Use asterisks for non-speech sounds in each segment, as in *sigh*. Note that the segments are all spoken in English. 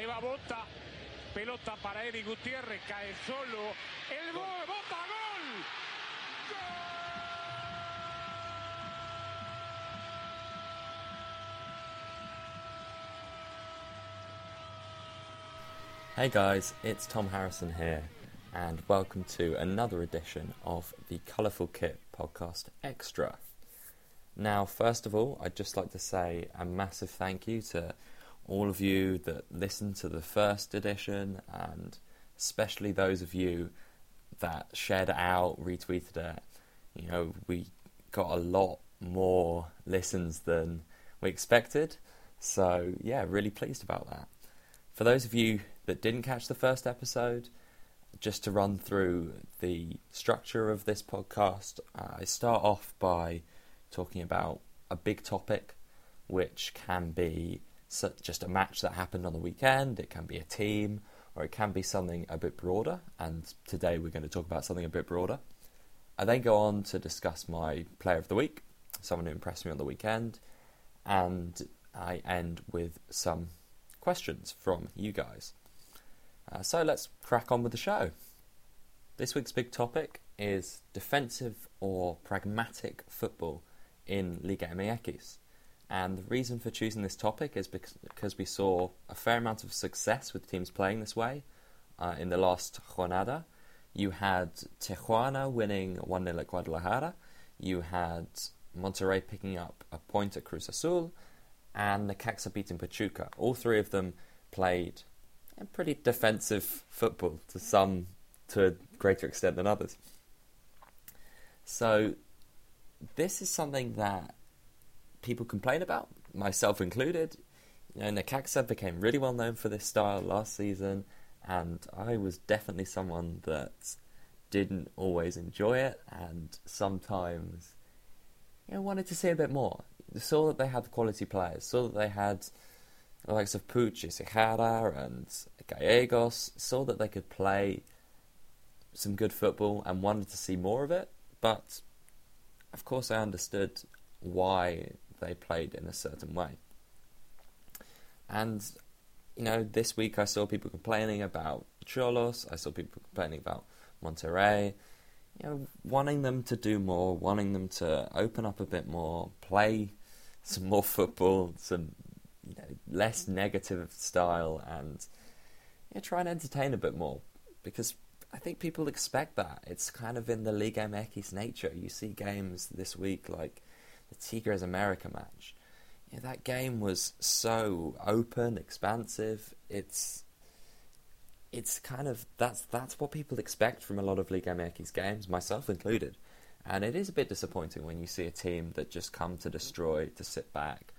Ahí va Bota. Pelota para Eric Gutiérrez. Cae solo. El gol. Bota gol. Hey guys, it's Tom Harrison here, and welcome to another edition of the Colourful Kit podcast extra. Now, first of all, I'd just like to say a massive thank you to all of you that listened to the first edition, and especially those of you that shared it out, retweeted it. You know, we got a lot more listens than we expected, so yeah, really pleased about that. For those of you that didn't catch the first episode, just to run through the structure of this podcast, uh, I start off by talking about a big topic, which can be just a match that happened on the weekend, it can be a team, or it can be something a bit broader. And today we're going to talk about something a bit broader. I then go on to discuss my player of the week, someone who impressed me on the weekend, and I end with some questions from you guys. Uh, so let's crack on with the show. This week's big topic is defensive or pragmatic football in Liga MX. And the reason for choosing this topic is because we saw a fair amount of success with teams playing this way uh, in the last jornada. You had Tijuana winning 1 0 at Guadalajara. You had Monterrey picking up a point at Cruz Azul. And Necaxa beating Pachuca. All three of them played pretty defensive football to some to a greater extent than others. So this is something that people complain about, myself included. You know, Necaxa became really well known for this style last season, and I was definitely someone that didn't always enjoy it, and sometimes you know wanted to see a bit more. Saw that they had quality players, saw that they had the likes of Puch, Sejara, and Gallegos, saw that they could play some good football and wanted to see more of it, but of course I understood why they played in a certain way. And, you know, this week I saw people complaining about Xolos, I saw people complaining about Monterrey, you know, wanting them to do more, wanting them to open up a bit more, play some more football, some you know, less negative style, and you know, try and entertain a bit more. Because I think people expect that. It's kind of in the Liga MX nature. You see games this week like the Tigres America match. You know, that game was so open, expansive. It's it's kind of that's that's what people expect from a lot of Liga MX games, myself included. And it is a bit disappointing when you see a team that just come to destroy, to sit back,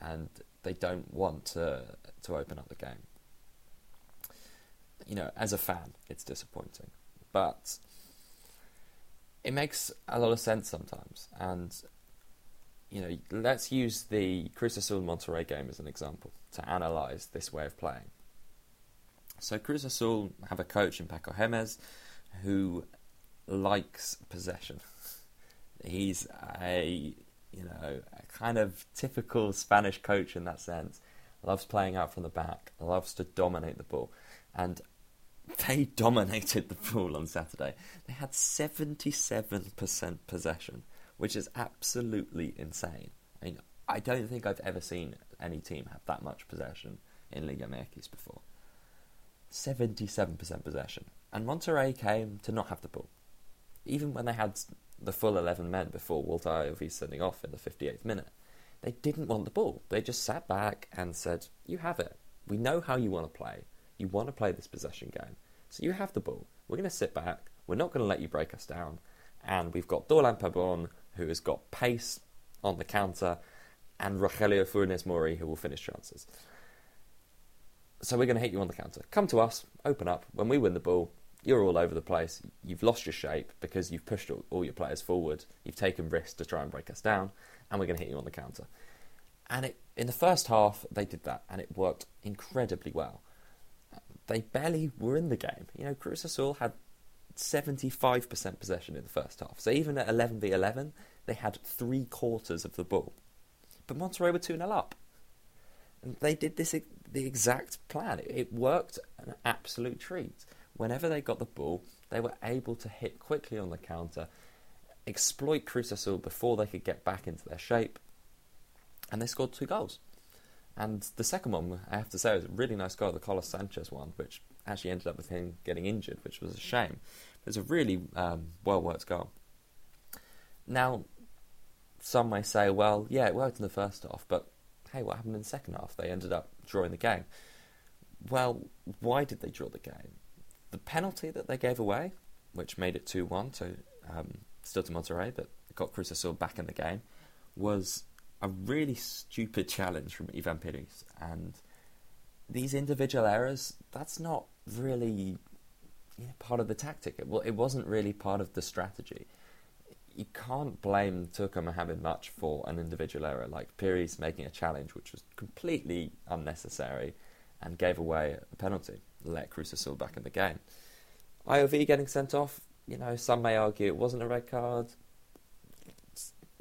and they don't want to to open up the game. You know, as a fan, it's disappointing, but it makes a lot of sense sometimes. And you know, let's use the Cruz Monterrey game as an example to analyze this way of playing. So Cruz Azul have a coach in Paco Jémez who likes possession. *laughs* He's a you know, a kind of typical Spanish coach in that sense. Loves playing out from the back, loves to dominate the ball. And they *laughs* dominated the ball on Saturday. They had 77% possession, which is absolutely insane. I mean, I don't think I've ever seen any team have that much possession in Liga MX before. 77% possession. And Monterrey came to not have the ball. Even when they had the full 11 men before Walter Ayoví sending off in the 58th minute. They didn't want the ball. They just sat back and said, You have it. We know how you want to play. You want to play this possession game. So you have the ball. We're going to sit back. We're not going to let you break us down. And we've got Dorlan Pabon, who has got pace on the counter, and Rogelio Funes Mori, who will finish chances. So we're going to hit you on the counter. Come to us, open up. When we win the ball, you're all over the place. You've lost your shape because you've pushed all, all your players forward. You've taken risks to try and break us down, and we're going to hit you on the counter. And it, in the first half, they did that, and it worked incredibly well. They barely were in the game. You know, Cruz Azul had 75% possession in the first half. So even at 11 v 11, they had three quarters of the ball. But Monterrey were 2 0 up. And they did this the exact plan. It worked an absolute treat. Whenever they got the ball, they were able to hit quickly on the counter, exploit Cruz Azul before they could get back into their shape, and they scored two goals. And the second one, I have to say, was a really nice goal, the Carlos Sanchez one, which actually ended up with him getting injured, which was a shame. It was a really um, well worked goal. Now, some may say, well, yeah, it worked in the first half, but hey, what happened in the second half? They ended up drawing the game. Well, why did they draw the game? The penalty that they gave away, which made it 2 1 to um, still to Monterrey, but got Cruz Azul back in the game, was a really stupid *laughs* challenge from Ivan Pires. And these individual errors, that's not really you know, part of the tactic. It, well, it wasn't really part of the strategy. You can't blame Turco Mohamed much for an individual error, like Pires making a challenge which was completely unnecessary and gave away a penalty, let Cruz back in the game. Ayoví getting sent off, you know, some may argue it wasn't a red card.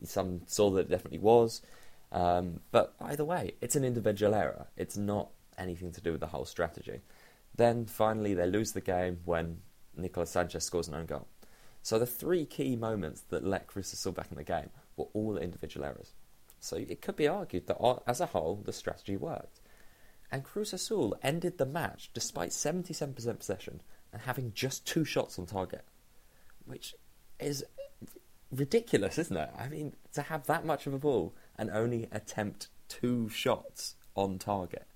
Some saw that it definitely was. Um, but either way, it's an individual error. It's not anything to do with the whole strategy. Then finally, they lose the game when Nicolas Sanchez scores an own goal. So the three key moments that let Azul back in the game were all individual errors. So it could be argued that uh, as a whole, the strategy worked. And Cruz Azul ended the match despite 77% possession and having just two shots on target, which is ridiculous, isn't it? I mean, to have that much of a ball and only attempt two shots on target.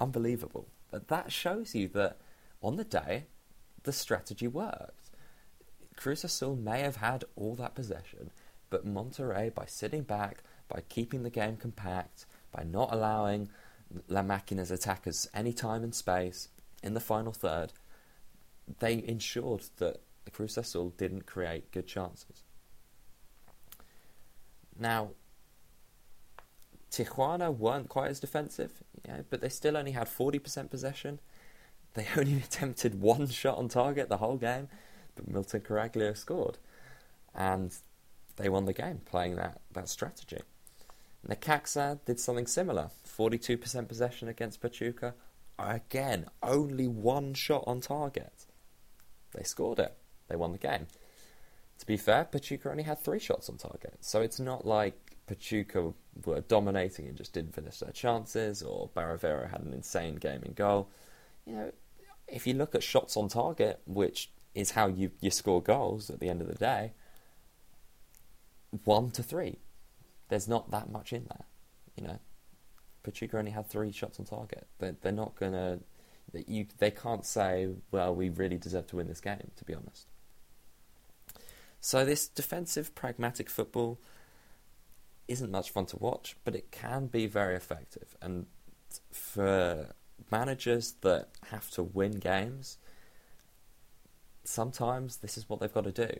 Unbelievable. But that shows you that on the day, the strategy worked. Cruz Azul may have had all that possession, but Monterrey, by sitting back, by keeping the game compact, by not allowing La Maquina's attackers any time and space in the final third, they ensured that Cruz Azul didn't create good chances. Now, Tijuana weren't quite as defensive, but they still only had 40% possession. They *laughs* only attempted one shot on target the whole game, but Milton Caraglio scored. And they won the game playing that, that strategy. Necaxa did something similar 42% possession against Pachuca. Again, only one shot on target. They scored it. They won the game. To be fair, Pachuca only had three shots on target, so it's not like Pachuca were dominating and just didn't finish their chances, or Barovero had an insane game in goal. You know, if you look at shots on target, which is how you, you score goals at the end of the day, one to three. There's not that much in there, you know. Pachuca only had three shots on target. They're, they're not gonna. You, they can't say, well, we really deserve to win this game. To be honest, so this defensive, pragmatic football isn't much fun to watch, but it can be very effective. And for managers that have to win games, sometimes this is what they've got to do.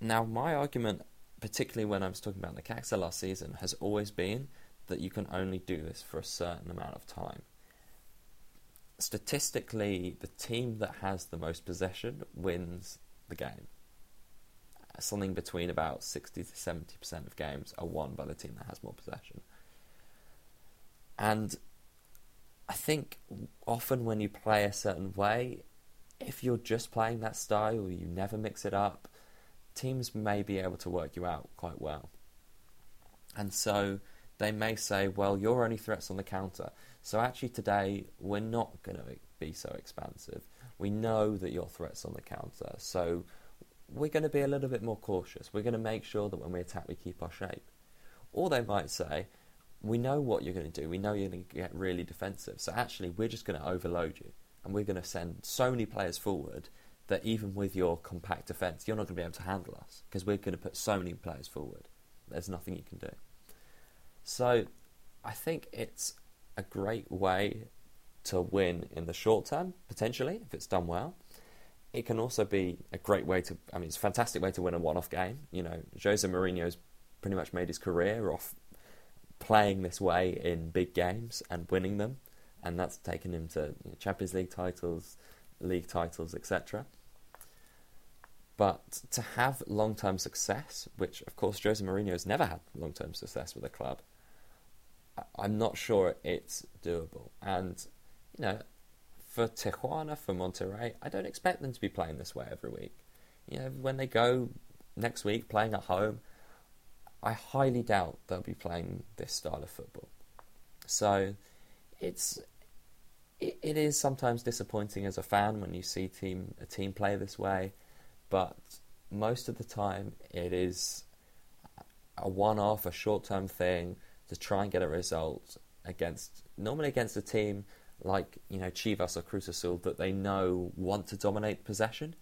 Now, my argument, particularly when I was talking about Necaxa last season, has always been that you can only do this for a certain amount of time. Statistically, the team that has the most possession wins the game something between about 60 to 70% of games are won by the team that has more possession. And I think often when you play a certain way, if you're just playing that style, you never mix it up, teams may be able to work you out quite well. And so they may say, well, you're only threats on the counter. So actually, today, we're not going to be so expansive. We know that you're threats on the counter. So we're going to be a little bit more cautious. We're going to make sure that when we attack, we keep our shape. Or they might say, we know what you're going to do. We know you're going to get really defensive. So actually, we're just going to overload you. And we're going to send so many players forward that even with your compact defence, you're not going to be able to handle us because we're going to put so many players forward. There's nothing you can do. So I think it's a great way to win in the short term, potentially, if it's done well it can also be a great way to. I mean, it's a fantastic way to win a one-off game. You know, Jose Mourinho's pretty much made his career off playing this way in big games and winning them, and that's taken him to you know, Champions League titles, league titles, etc. But to have long-term success, which of course Jose Mourinho has never had long-term success with a club, I'm not sure it's doable. And, you know, for Tijuana, for Monterrey, I don't expect them to be playing this way every week. You know, when they go next week playing at home, I highly doubt they'll be playing this style of football. So it's it, it is sometimes disappointing as a fan when you see team a team play this way, but most of the time it is a one-off, a short-term thing to try and get a result against normally against a team like you know Chivas or Cruz Azul that they know want to dominate possession,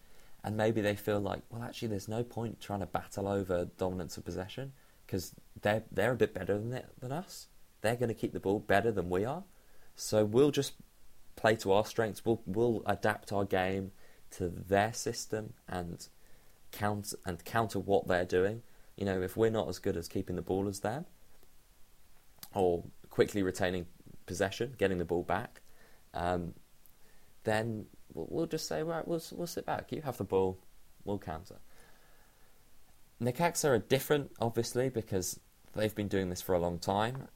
and maybe they feel like well actually there's no point trying to battle over dominance of possession because they're they're a bit better than it, than us. They're going to keep the ball better than we are, so we'll just play to our strengths. We'll we'll adapt our game to their system and count and counter what they're doing. You know, if we're not as good as keeping the ball as them, or quickly retaining possession, getting the ball back, um, then we'll, we'll, just say, right, we'll we'll sit back. You have the ball, we'll counter. Necaxa are different, obviously, because they've been doing this for a long time.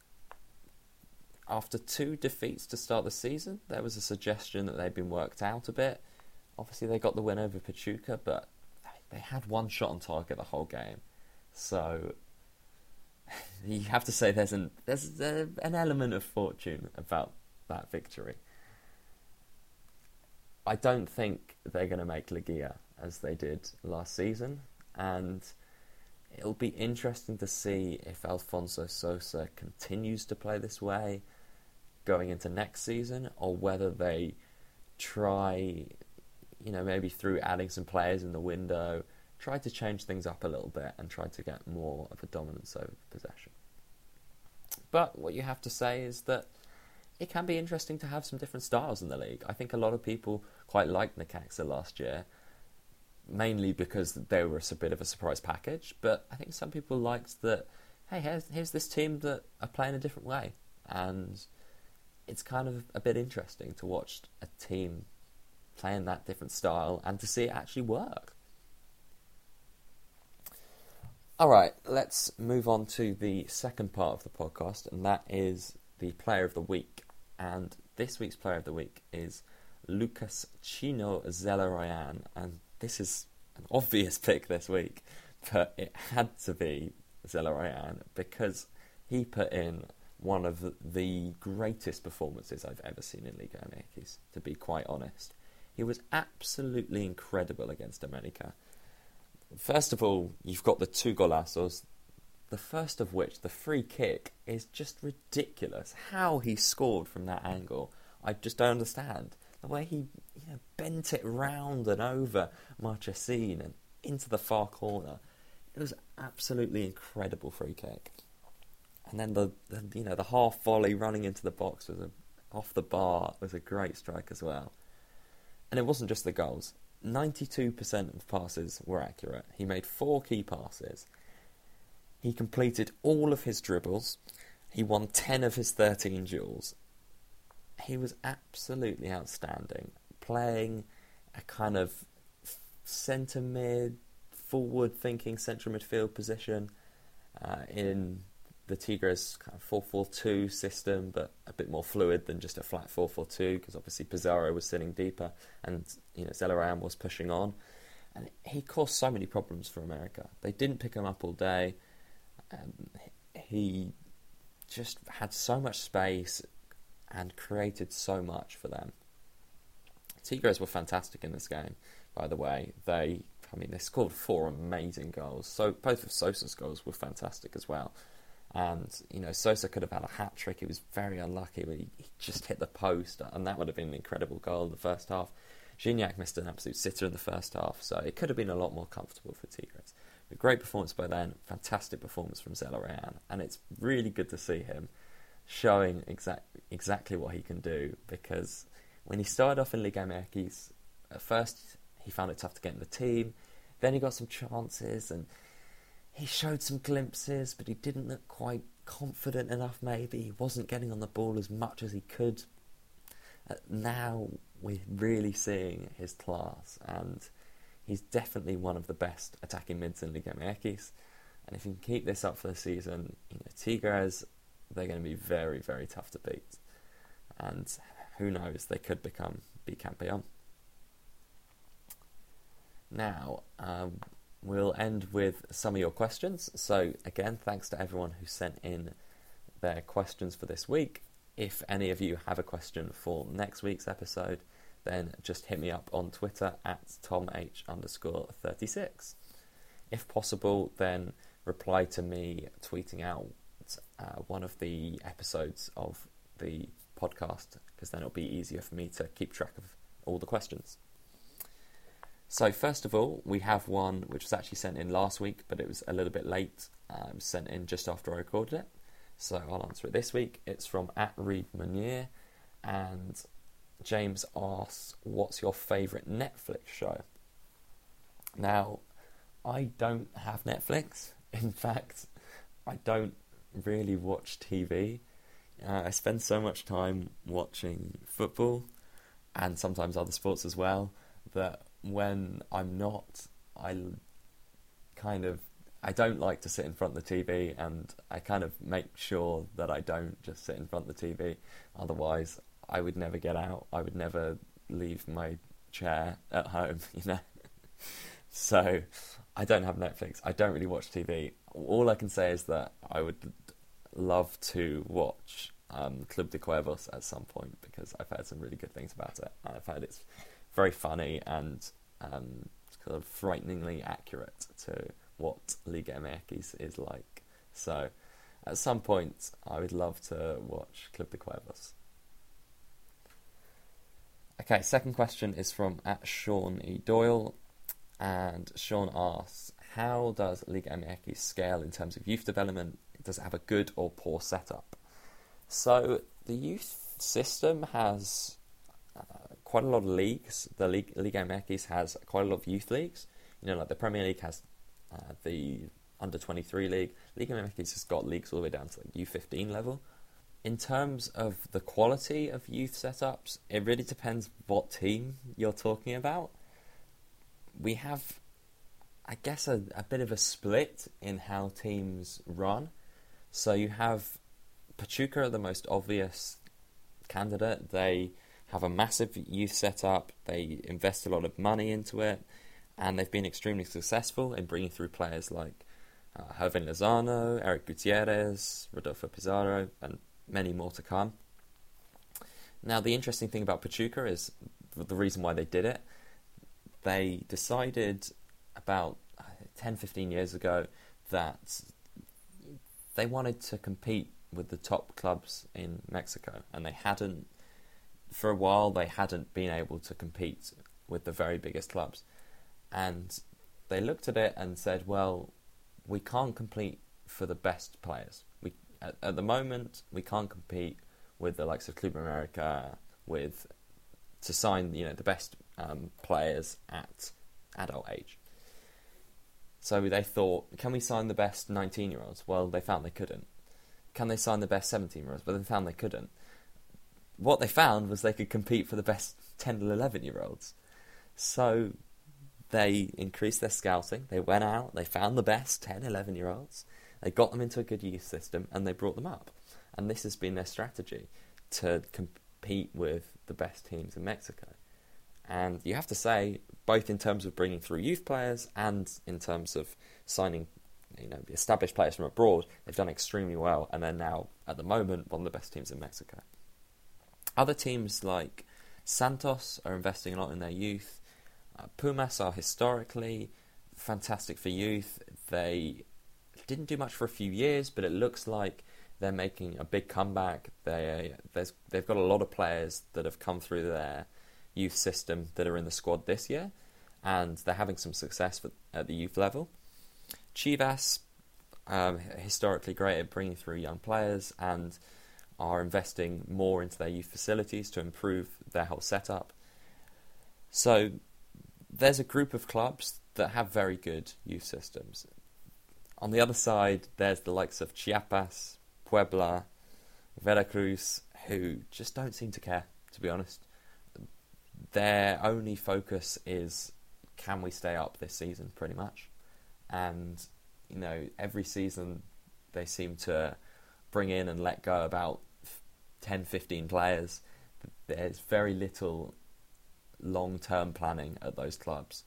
After two defeats to start the season, there was a suggestion that they'd been worked out a bit. Obviously, they got the win over Pachuca, but they had one shot on target the whole game. So *laughs* you have to say there's an there's an element of fortune about that victory. I don't think they're going to make Liguilla as they did last season, and it'll be interesting to see if Alfonso Sosa continues to play this way going into next season, or whether they try, you know, maybe through adding some players in the window, try to change things up a little bit and try to get more of a dominance over possession. But what you have to say is that it can be interesting to have some different styles in the league. I think a lot of people quite liked Necaxa last year, mainly because they were a bit of a surprise package. But I think some people liked that. Hey, here's here's this team that are playing a different way, and it's kind of a bit interesting to watch a team playing that different style and to see it actually work. All right, let's move on to the second part of the podcast, and that is the player of the week. And this week's player of the week is Lucas Chino Zelarayan, and this is an obvious *laughs* pick this week, but it had to be Zelarayan because he put in one of the greatest performances I've ever seen in Liga MX, to be quite honest. He was absolutely incredible against America. First of all, you've got the two golazos, the first of which, the free kick, is just ridiculous. How he scored from that angle, I just don't understand. The way he you know, bent it round and over Marchesín and into the far corner, it was absolutely incredible free kick. And then the, the you know the half volley running into the box was a, off the bar was a great strike as well. And it wasn't just the goals. 92% of passes were accurate. He made four key passes. He completed all of his dribbles. He won 10 of his 13 duels. He was absolutely outstanding, playing a kind of centre mid, forward thinking central midfield position uh, in the Tigres kind of 4-4-2 system, but a bit more fluid than just a flat 4-4-2, because obviously Pizarro was sitting deeper and you know Zelarayan was pushing on, and he caused so many problems for America. They didn't pick him up all day. Um, he just had so much space and created so much for them. Tigres were fantastic in this game, by the way. They, I mean, they scored four amazing goals. So both of Sosa's goals were fantastic as well. And, you know, Sosa could have had a hat trick. He was very unlucky, but he, he just hit the post, and that would have been an incredible goal in the first half. Gignac missed an absolute sitter in the first half, so it could have been a lot more comfortable for Tigres. But great performance by then, fantastic performance from Zelarayan, and it's really good to see him showing exact, exactly what he can do because when he started off in Liga MX, at first he found it tough to get in the team, then he got some chances and he showed some glimpses, but he didn't look quite confident enough, maybe. He wasn't getting on the ball as much as he could. Uh, now we're really seeing his class, and he's definitely one of the best attacking mids in Liga MX. And if he can keep this up for the season, you know, Tigres they're going to be very, very tough to beat. And who knows, they could become bicampeon. Now, um, we'll end with some of your questions. So, again, thanks to everyone who sent in their questions for this week. If any of you have a question for next week's episode, then just hit me up on Twitter at tomh underscore 36. If possible, then reply to me tweeting out uh, one of the episodes of the podcast because then it'll be easier for me to keep track of all the questions. So, first of all, we have one which was actually sent in last week, but it was a little bit late. It was sent in just after I recorded it. So, I'll answer it this week. It's from at Reed Munier, and James asks, What's your favourite Netflix show? Now, I don't have Netflix. *laughs* In fact, I don't really watch TV. Uh, I spend so much time watching football and sometimes other sports as well that when I'm not, I kind of I don't like to sit in front of the TV, and I kind of make sure that I don't just sit in front of the TV. Otherwise, I would never get out. I would never leave my chair at home, *laughs* you know. so, I don't have Netflix. I don't really watch TV. All I can say is that I would love to watch um, Club de Cuervos at some point because I've heard some really good things about it. I've heard it's very funny and um, kind of frighteningly accurate to what Liga MX is like. So, at some point, I would love to watch Club de Cuervos. Okay, second question is from at Sean E. Doyle, and Sean asks, "How does Liga MX scale in terms of youth development? Does it have a good or poor setup?" So the youth system has uh, quite a lot of leagues. The league, Liga MX has quite a lot of youth leagues. You know, like the Premier League has uh, the under 23 league. Liga MX has got leagues all the way down to like U15 level. In terms of the quality of youth setups, it really depends what team you're talking about. We have, I guess, a, a bit of a split in how teams run. So you have Pachuca are the most obvious candidate. They have a massive youth setup, they invest a lot of money into it, and they've been extremely successful in bringing through players like uh, Hirving Lozano, Eric Gutierrez, Rodolfo Pizarro, and many more to come. Now, the interesting thing about Pachuca is the reason why they did it. They decided about uh, 10 15 years ago that they wanted to compete with the top clubs in Mexico, and they hadn't, for a while, they hadn't been able to compete with the very biggest clubs. And they looked at it and said, well, we can't compete for the best players. We at, at the moment we can't compete with the likes of Club America with to sign you know the best um, players at adult age. So they thought, can we sign the best 19 year olds? Well, they found they couldn't can they sign the best 17 year olds? But they found they couldn't. What they found was they could compete for the best 10 to 11 year olds. So they increased their scouting. They went out, they found the best 10, 11 year olds, they got them into a good youth system, and they brought them up. And this has been their strategy to compete with the best teams in Mexico. And you have to say, both in terms of bringing through youth players and in terms of signing you know, established players from abroad, they've done extremely well, and they're now, at the moment, one of the best teams in Mexico. Other teams like Santos are investing a lot in their youth. Uh, Pumas are historically fantastic for youth. They didn't do much for a few years, but it looks like they're making a big comeback. They they've got a lot of players that have come through their youth system that are in the squad this year, and they're having some success at the youth level. Chivas, um, historically great at bringing through young players and are investing more into their youth facilities to improve their whole setup. So there's a group of clubs that have very good youth systems. On the other side, there's the likes of Chiapas, Puebla, Veracruz, who just don't seem to care, to be honest. Their only focus is can we stay up this season, pretty much and you know every season they seem to bring in and let go about 10, 15 players. There's very little long term planning at those clubs.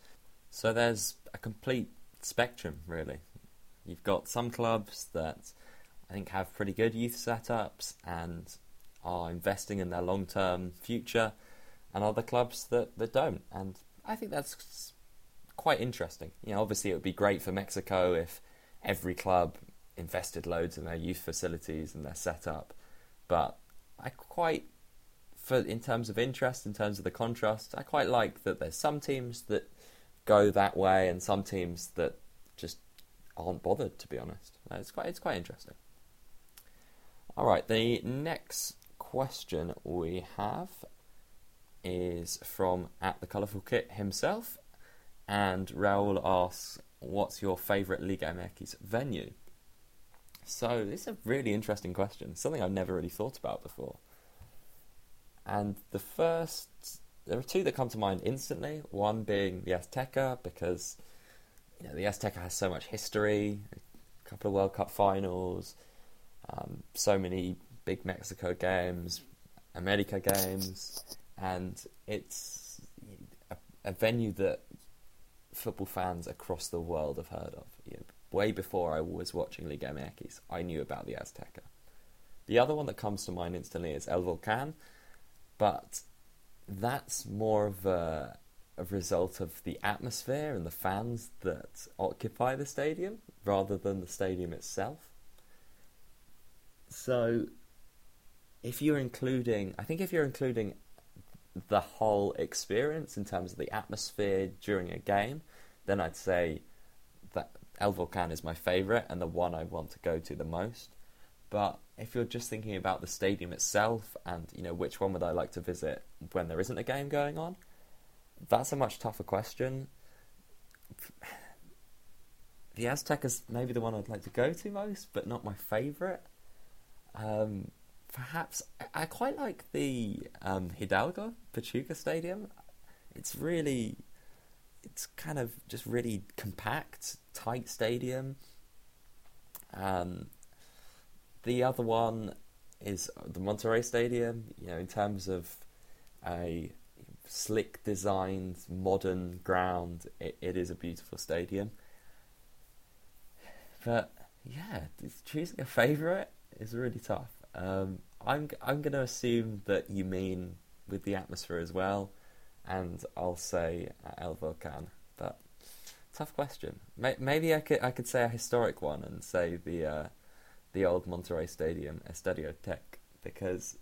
So there's a complete spectrum, really. You've got some clubs that I think have pretty good youth setups and are investing in their long term future, and other clubs that, that don't. And I think that's quite interesting. You know, obviously it would be great for Mexico if every club invested loads in their youth facilities and their setup, but I quite for in terms of interest, in terms of the contrast, I quite like that there's some teams that go that way and some teams that just aren't bothered. To be honest, uh, it's quite it's quite interesting. All right, the next question we have is from at the colourful kit himself, and Raul asks, "What's your favourite Liga MX venue?" So this is a really interesting question, something I've never really thought about before. And the first, there are two that come to mind instantly. One being the Azteca, because you know the Azteca has so much history, a couple of World Cup finals, um, so many big Mexico games, America games, and it's a, a, venue that football fans across the world have heard of. You know, way before I was watching Liga MX, I knew about the Azteca. The other one that comes to mind instantly is El Volcan, but that's more of a, a result of the atmosphere and the fans that occupy the stadium rather than the stadium itself. So, if you're including, I think if you're including the whole experience in terms of the atmosphere during a game, then I'd say that El Volcan is my favourite and the one I want to go to the most. But if you're just thinking about the stadium itself and you know which one would I like to visit when there isn't a game going on, that's a much tougher question. The Aztec is maybe the one I'd like to go to most, but not my favourite. Um, perhaps I quite like the um, Hidalgo Pachuca Stadium. It's really, it's kind of just really compact, tight stadium. Um, the other one is the Monterrey Stadium. You know, in terms of a slick designed, modern ground, it, it is a beautiful stadium. But yeah, choosing a favourite is really tough. Um, I'm I'm going to assume that you mean with the atmosphere as well, and I'll say El Volcan. But tough question. Maybe I could I could say a historic one and say the uh, the old Monterrey Stadium, Estadio Tec, because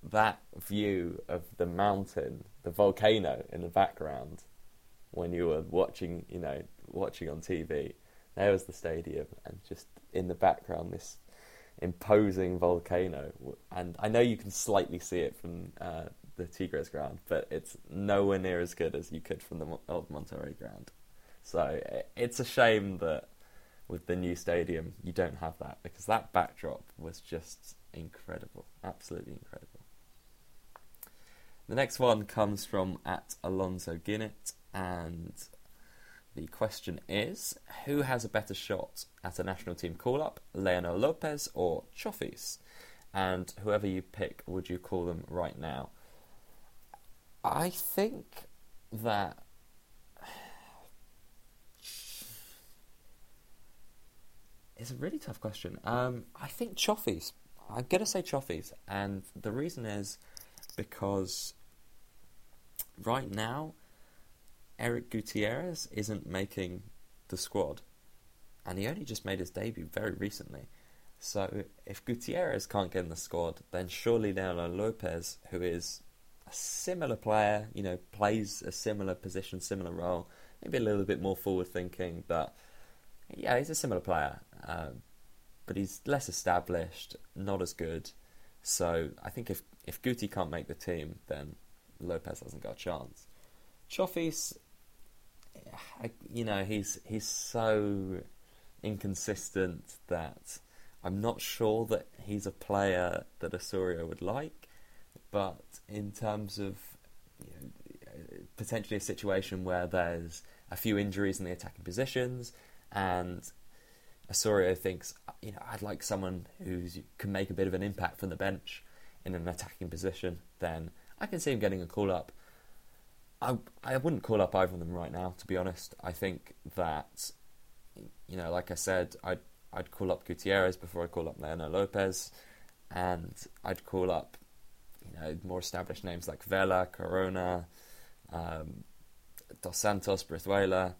that view of the mountain, the volcano in the background, when you were watching, you know, watching on TV, there was the stadium, and just in the background, this imposing volcano. And I know you can slightly see it from uh, the Tigres ground, but it's nowhere near as good as you could from the old Monterrey ground. So it's a shame that with the new stadium, you don't have that because that backdrop was just incredible, absolutely incredible. The next one comes from at Alonso Guinnett, and the question is Who has a better shot at a national team call up, Leonel Lopez or Chofis? And whoever you pick, would you call them right now? I think that It's a really tough question. Um, I think Chofis. I'm going to say Chofis, and the reason is because right now Eric Gutierrez isn't making the squad, and he only just made his debut very recently. So if Gutierrez can't get in the squad, then surely Leonel Lopez, who is a similar player, you know, plays a similar position, similar role, maybe a little bit more forward thinking, but yeah, he's a similar player. Um, but he's less established, not as good. So I think if if Guti can't make the team, then Lopez hasn't got a chance. Chofis, you know, he's he's so inconsistent that I'm not sure that he's a player that Osorio would like. But in terms of you know, potentially a situation where there's a few injuries in the attacking positions and Osorio thinks, you know, I'd like someone who can make a bit of an impact from the bench in an attacking position, then I can see him getting a call up. I I wouldn't call up either of them right now, to be honest. I think that, you know, like I said, I'd I'd call up Gutierrez before I call up Leonel Lopez, and I'd call up, you know, more established names like Vela, Corona, um, Dos Santos, Brizuela,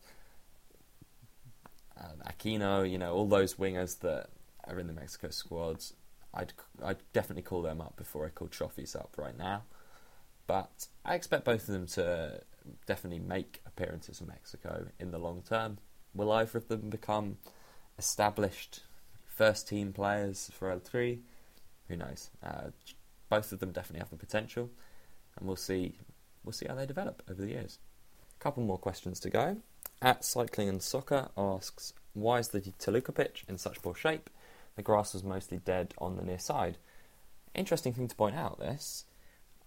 um, Aquino. You know, all those wingers that are in the Mexico squads. I'd I'd definitely call them up before I call Chofis up right now. But I expect both of them to definitely make appearances in Mexico in the long term. Will either of them become established first team players for El Tri? Who knows? Uh, both of them definitely have the potential, and we'll see. We'll see how they develop over the years. A couple more questions to go. At Cycling and Soccer asks, why is the Toluca pitch in such poor shape? The grass was mostly dead on the near side. Interesting thing to point out. This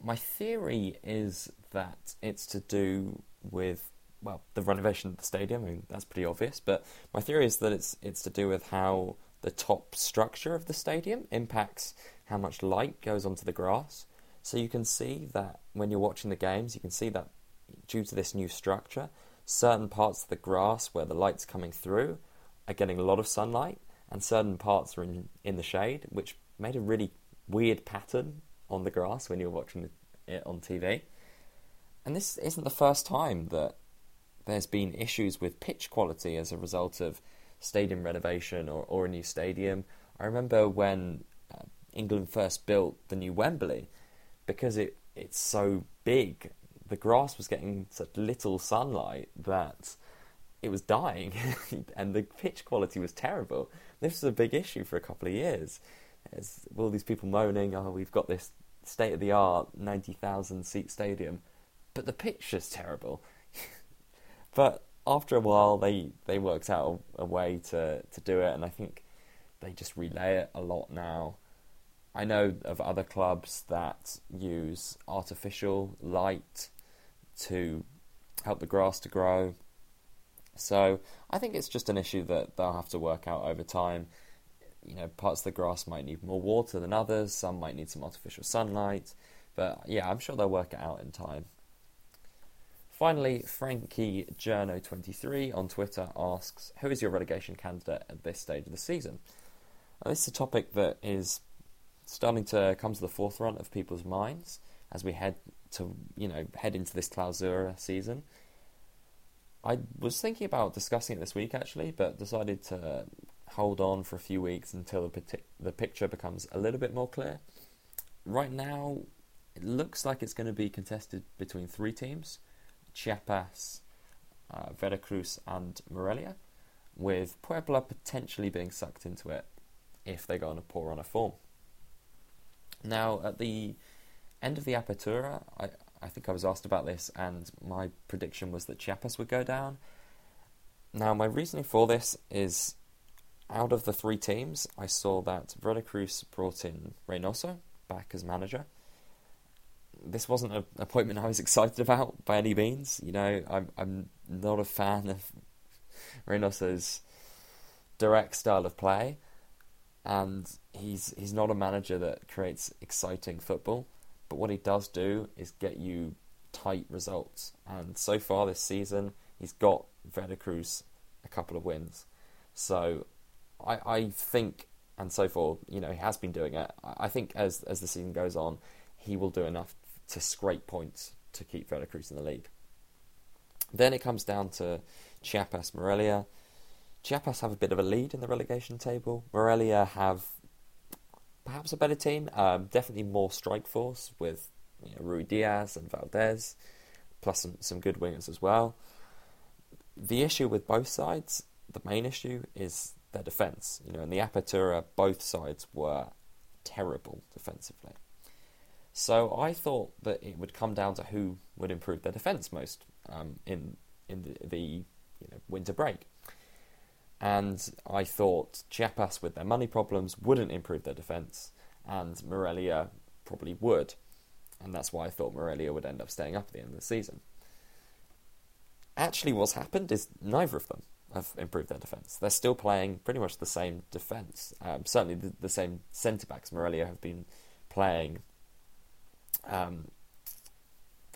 my theory is that it's to do with well the renovation of the stadium. I mean that's pretty obvious, but my theory is that it's it's to do with how the top structure of the stadium impacts how much light goes onto the grass. So you can see that when you're watching the games, you can see that due to this new structure, certain parts of the grass where the light's coming through are getting a lot of sunlight, and certain parts were in, in the shade, which made a really weird pattern on the grass when you're watching it on TV. And this isn't the first time that there's been issues with pitch quality as a result of stadium renovation or, or a new stadium. I remember when uh, England first built the new Wembley, because it, it's so big, the grass was getting such little sunlight that it was dying *laughs* and the pitch quality was terrible. This was a big issue for a couple of years. There's all these people moaning, oh, we've got this state of the art 90,000 seat stadium, but the pitch is terrible. *laughs* but after a while, they, they worked out a, a, way to, to do it, and I think they just relay it a lot now. I know of other clubs that use artificial light to help the grass to grow. So I think it's just an issue that they'll have to work out over time you know, parts of the grass might need more water than others, some might need some artificial sunlight, but yeah, I'm sure they'll work it out in time. Finally, Frankie Journo23 on Twitter asks, Who is your relegation candidate at this stage of the season? Now, this is a topic that is starting to come to the forefront of people's minds as we head to, you know, head into this Clausura season. I was thinking about discussing it this week actually, but decided to hold on for a few weeks until the, the picture becomes a little bit more clear. Right now, it looks like it's going to be contested between three teams Chiapas, uh, Veracruz, and Morelia, with Puebla potentially being sucked into it if they go on a poor run of form. Now, at the end of the Apertura, I, I think I was asked about this, and my prediction was that Chiapas would go down. Now, my reasoning for this is out of the three teams, I saw that Veracruz brought in Reynoso back as manager. This wasn't an appointment I was *laughs* excited about by any means. You know, I'm I'm not a fan of *laughs* Reynoso's direct style of play, and he's he's not a manager that creates exciting football. But what he does do is get you tight results, and so far this season, he's got Veracruz a couple of wins. So I, I think, and so forth, you know, he has been doing it. I think as as the season goes on, he will do enough to scrape points to keep Veracruz in the league. Then it comes down to Chiapas, Morelia. Chiapas have a bit of a lead in the relegation table. Morelia have perhaps a better team, um, definitely more strike force with you know, Ruidíaz and Valdez, plus some, some good wingers as well. The issue with both sides, the main issue, is their defence. You know, in the Apertura, both sides were terrible defensively. So I thought that it would come down to who would improve their defence most um, in in the, the you know, winter break. And I thought Chiapas, with their money problems, wouldn't improve their defence, and Morelia probably would. And that's why I thought Morelia would end up staying up at the end of the season. Actually, what's happened is neither of them have improved their defence. They're still playing pretty much the same defence. Um, certainly, the, the same centre backs. Morelia have been playing um,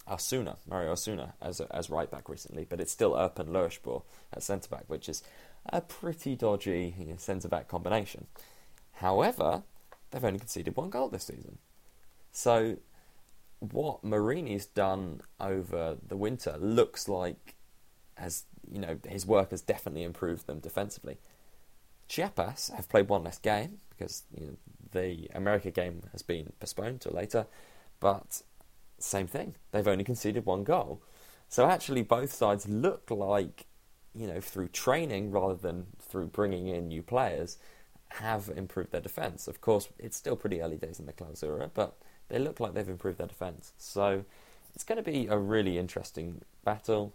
Osuna, Mario Osuna, as as right back recently, but it's still Erpen Loeschbor at centre back, which is a pretty dodgy you know, centre back combination. However, they've only conceded one goal this season. So, what Marini's done over the winter looks like has you know his work has definitely improved them defensively. Chiapas have played one less game because you know, the America game has been postponed to later, but same thing. They've only conceded one goal. So actually, both sides look like, you know, through training rather than through bringing in new players, have improved their defence. Of course, it's still pretty early days in the Clausura, but they look like they've improved their defence. So it's going to be a really interesting battle.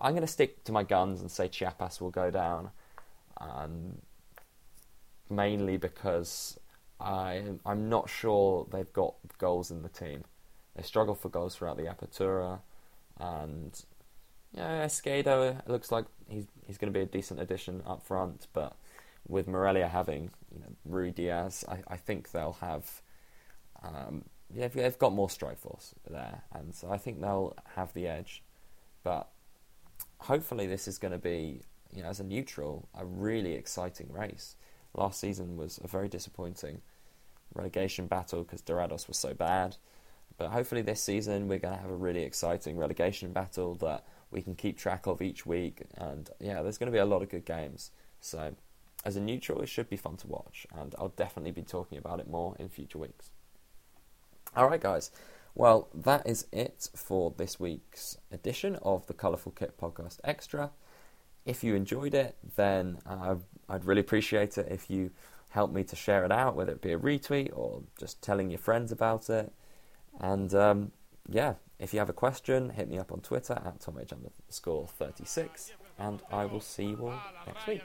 I'm going to stick to my guns and say Chiapas will go down, um, mainly because I I'm not sure they've got goals in the team. They struggle for goals throughout the Apertura, and yeah, Esquedo looks like he's he's going to be a decent addition up front. But with Morelia having you know Ruidíaz, I, I think they'll have um, yeah they've got more strike force there, and so I think they'll have the edge. But hopefully, this is going to be you know as a neutral a really exciting race. Last season was a very disappointing relegation battle because Dorados was so bad. But hopefully, this season we're going to have a really exciting relegation battle that we can keep track of each week. And yeah, there's going to be a lot of good games. So, as a neutral, it should be fun to watch. And I'll definitely be talking about it more in future weeks. Alright, guys. Well, that is it for this week's edition of the Colourful Kit Podcast Extra. If you enjoyed it, then uh, I'd really appreciate it if you help me to share it out, whether it be a retweet or just telling your friends about it. And um, yeah, if you have a question, hit me up on Twitter at TomH underscore 36, and I will see you all next week.